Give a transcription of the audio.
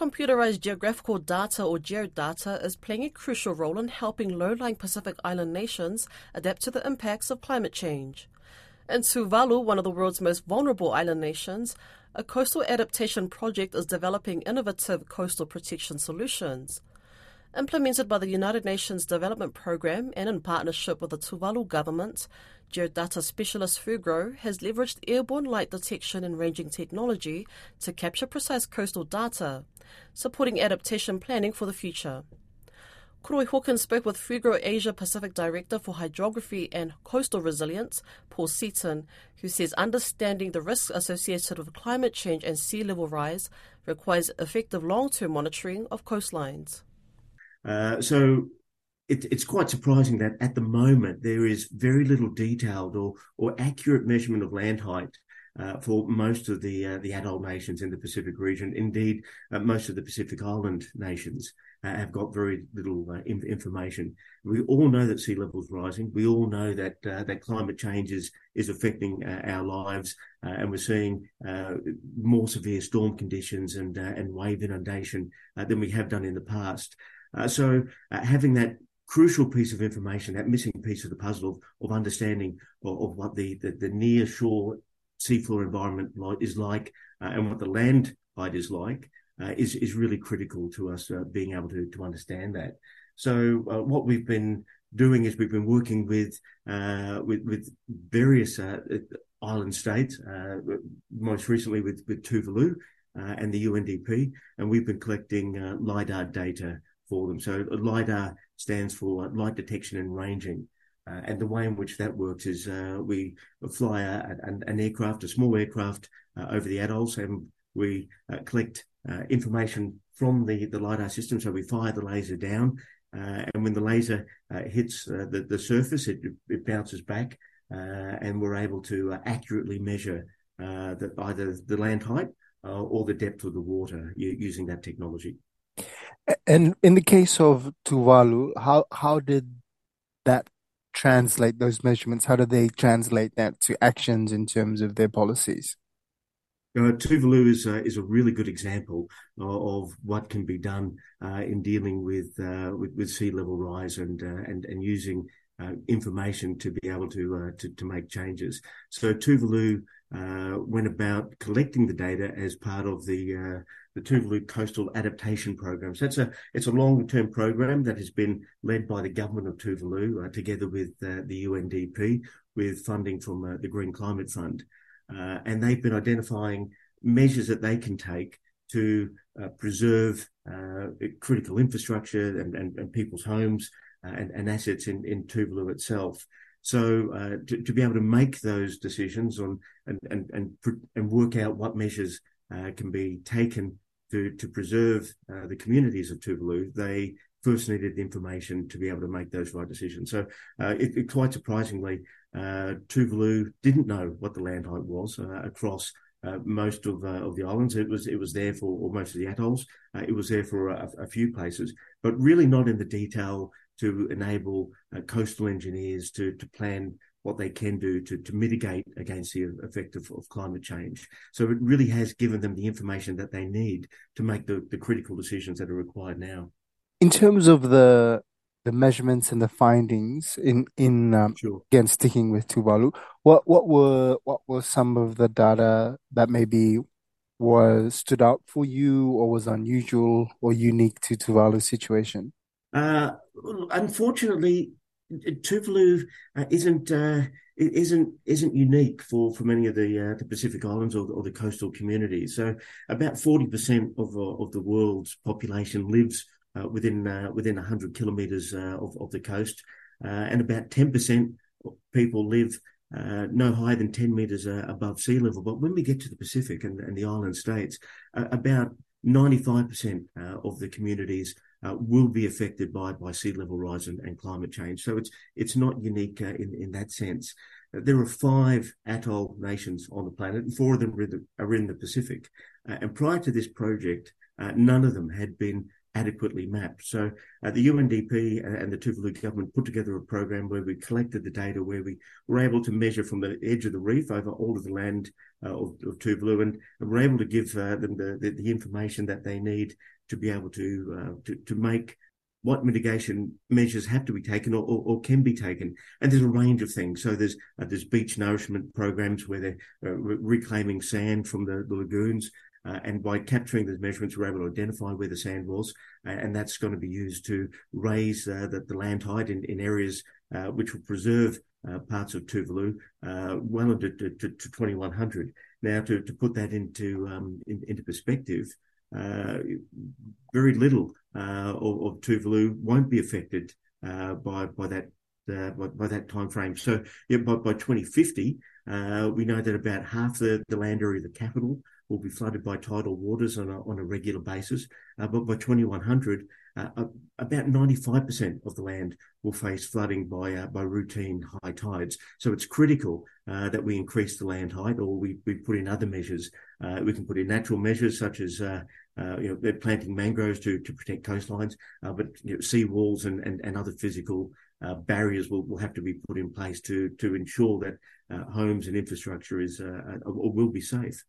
computerized geographical data or geodata is playing a crucial role in helping low-lying Pacific Island nations adapt to the impacts of climate change. In Tuvalu, one of the world's most vulnerable island nations, a coastal adaptation project is developing innovative coastal protection solutions. Implemented by the United Nations Development Programme and in partnership with the Tuvalu government, Geodata specialist Fugro has leveraged airborne light detection and ranging technology to capture precise coastal data, supporting adaptation planning for the future. Koroi Hawkins spoke with Fugro Asia Pacific Director for Hydrography and Coastal Resilience, Paul Seaton, who says understanding the risks associated with climate change and sea level rise requires effective long term monitoring of coastlines. Uh, so it, it's quite surprising that at the moment there is very little detailed or, or accurate measurement of land height uh, for most of the uh, the atoll nations in the Pacific region. Indeed, uh, most of the Pacific Island nations uh, have got very little uh, in- information. We all know that sea levels rising. We all know that that climate change is is affecting our lives, and we're seeing more severe storm conditions and and wave inundation than we have done in the past. Uh, so uh, having that crucial piece of information, that missing piece of the puzzle of, of understanding of, of what the, the, the, near shore seafloor environment is like uh, and what the land height is like uh, is, is really critical to us uh, being able to, to understand that. So uh, what we've been doing is we've been working with with, with various island states, most recently with, with Tuvalu and the UNDP, and we've been collecting LIDAR data for them. So LIDAR stands for light detection and ranging. Uh, and the way in which that works is uh, we fly a, an, an, aircraft, a small aircraft, uh, over the atolls, and we uh, collect uh, information from the, the LIDAR system. So we fire the laser down, uh, and when the laser hits the, the surface, it, it bounces back, and we're able to accurately measure the, either the land height or the depth of the water using that technology. And in the case of Tuvalu, how how did that translate those measurements? How did they translate that to actions in terms of their policies? Uh, Tuvalu is uh, is a really good example of, of what can be done uh, in dealing with, uh, with, with sea level rise and uh, and and using uh, information to be able to to, to make changes. So Tuvalu went about collecting the data as part of the the Tuvalu Coastal Adaptation Program. So it's a it's a long term program that has been led by the government of Tuvalu uh, together with uh, the UNDP with funding from uh, the Green Climate Fund, uh, and they've been identifying measures that they can take to uh, preserve uh, critical infrastructure and, and, and people's homes and, and, assets in, in Tuvalu itself. So to, to, be able to make those decisions on and and and, and work out what measures uh, can be taken to, to preserve uh, the communities of Tuvalu, they first needed information to be able to make those right decisions. So, uh, it, it, quite surprisingly, uh, Tuvalu didn't know what the land height was uh, across uh, most of of the islands. It was it was there for or most of the atolls. it was there for a, a, few places, but really not in the detail to enable coastal engineers to to plan what they can do to, to mitigate against the effect of, of climate change. So it really has given them the information that they need to make the, the critical decisions that are required now. In terms of the the measurements and the findings in in um, sure. again sticking with Tuvalu, what what were what were some of the data that maybe was stood out for you or was unusual or unique to Tuvalu's situation? Uh, unfortunately, Tuvalu uh, isn't uh, isn't isn't unique for, for many of the uh, the Pacific Islands or, or, the coastal communities. So about forty percent of uh, of the world's population lives uh, within uh, within hundred kilometres of of the coast, and about ten percent people live no higher than ten metres above sea level. But when we get to the Pacific and, and the island states, about ninety five percent of the communities uh, will be affected by by sea level rise and, and climate change. So it's it's not unique uh, in in that sense. Uh, there are five atoll nations on the planet, and four of them are in the, are in the Pacific. Uh, and prior to this project, uh, none of them had been adequately mapped. So uh, the UNDP and the Tuvalu government put together a program where we collected the data, where we were able to measure from the edge of the reef over all of the land uh, of, of, Tuvalu, and, and we're able to give uh, them the, the, the, information that they need to be able to uh, to, to make what mitigation measures have to be taken or, or, or, can be taken. And there's a range of things. So there's uh, there's beach nourishment programs where they're uh, re- reclaiming sand from the, the lagoons. Uh, and by capturing those measurements, we're able to identify where the sand was, uh, and that's going to be used to raise uh, the, the, land height in, in areas uh, which will preserve parts of Tuvalu well into to, to, to, 2100. Now, to, to put that into um, in, into perspective, very little uh, of, of Tuvalu won't be affected uh, by by that uh, by, by, that time frame. So yeah, by, by 2050, uh, we know that about half the, the land area of the capital will be flooded by tidal waters on a, on a regular basis. Uh, but by 2100, uh, about 95% of the land will face flooding by uh, by routine high tides. So it's critical uh, that we increase the land height, or we, we put in other measures. Uh, we can put in natural measures such as uh, uh, you know planting mangroves to to protect coastlines, but you know, sea walls and, and, and other physical barriers will, will have to be put in place to to ensure that homes and infrastructure is will be safe.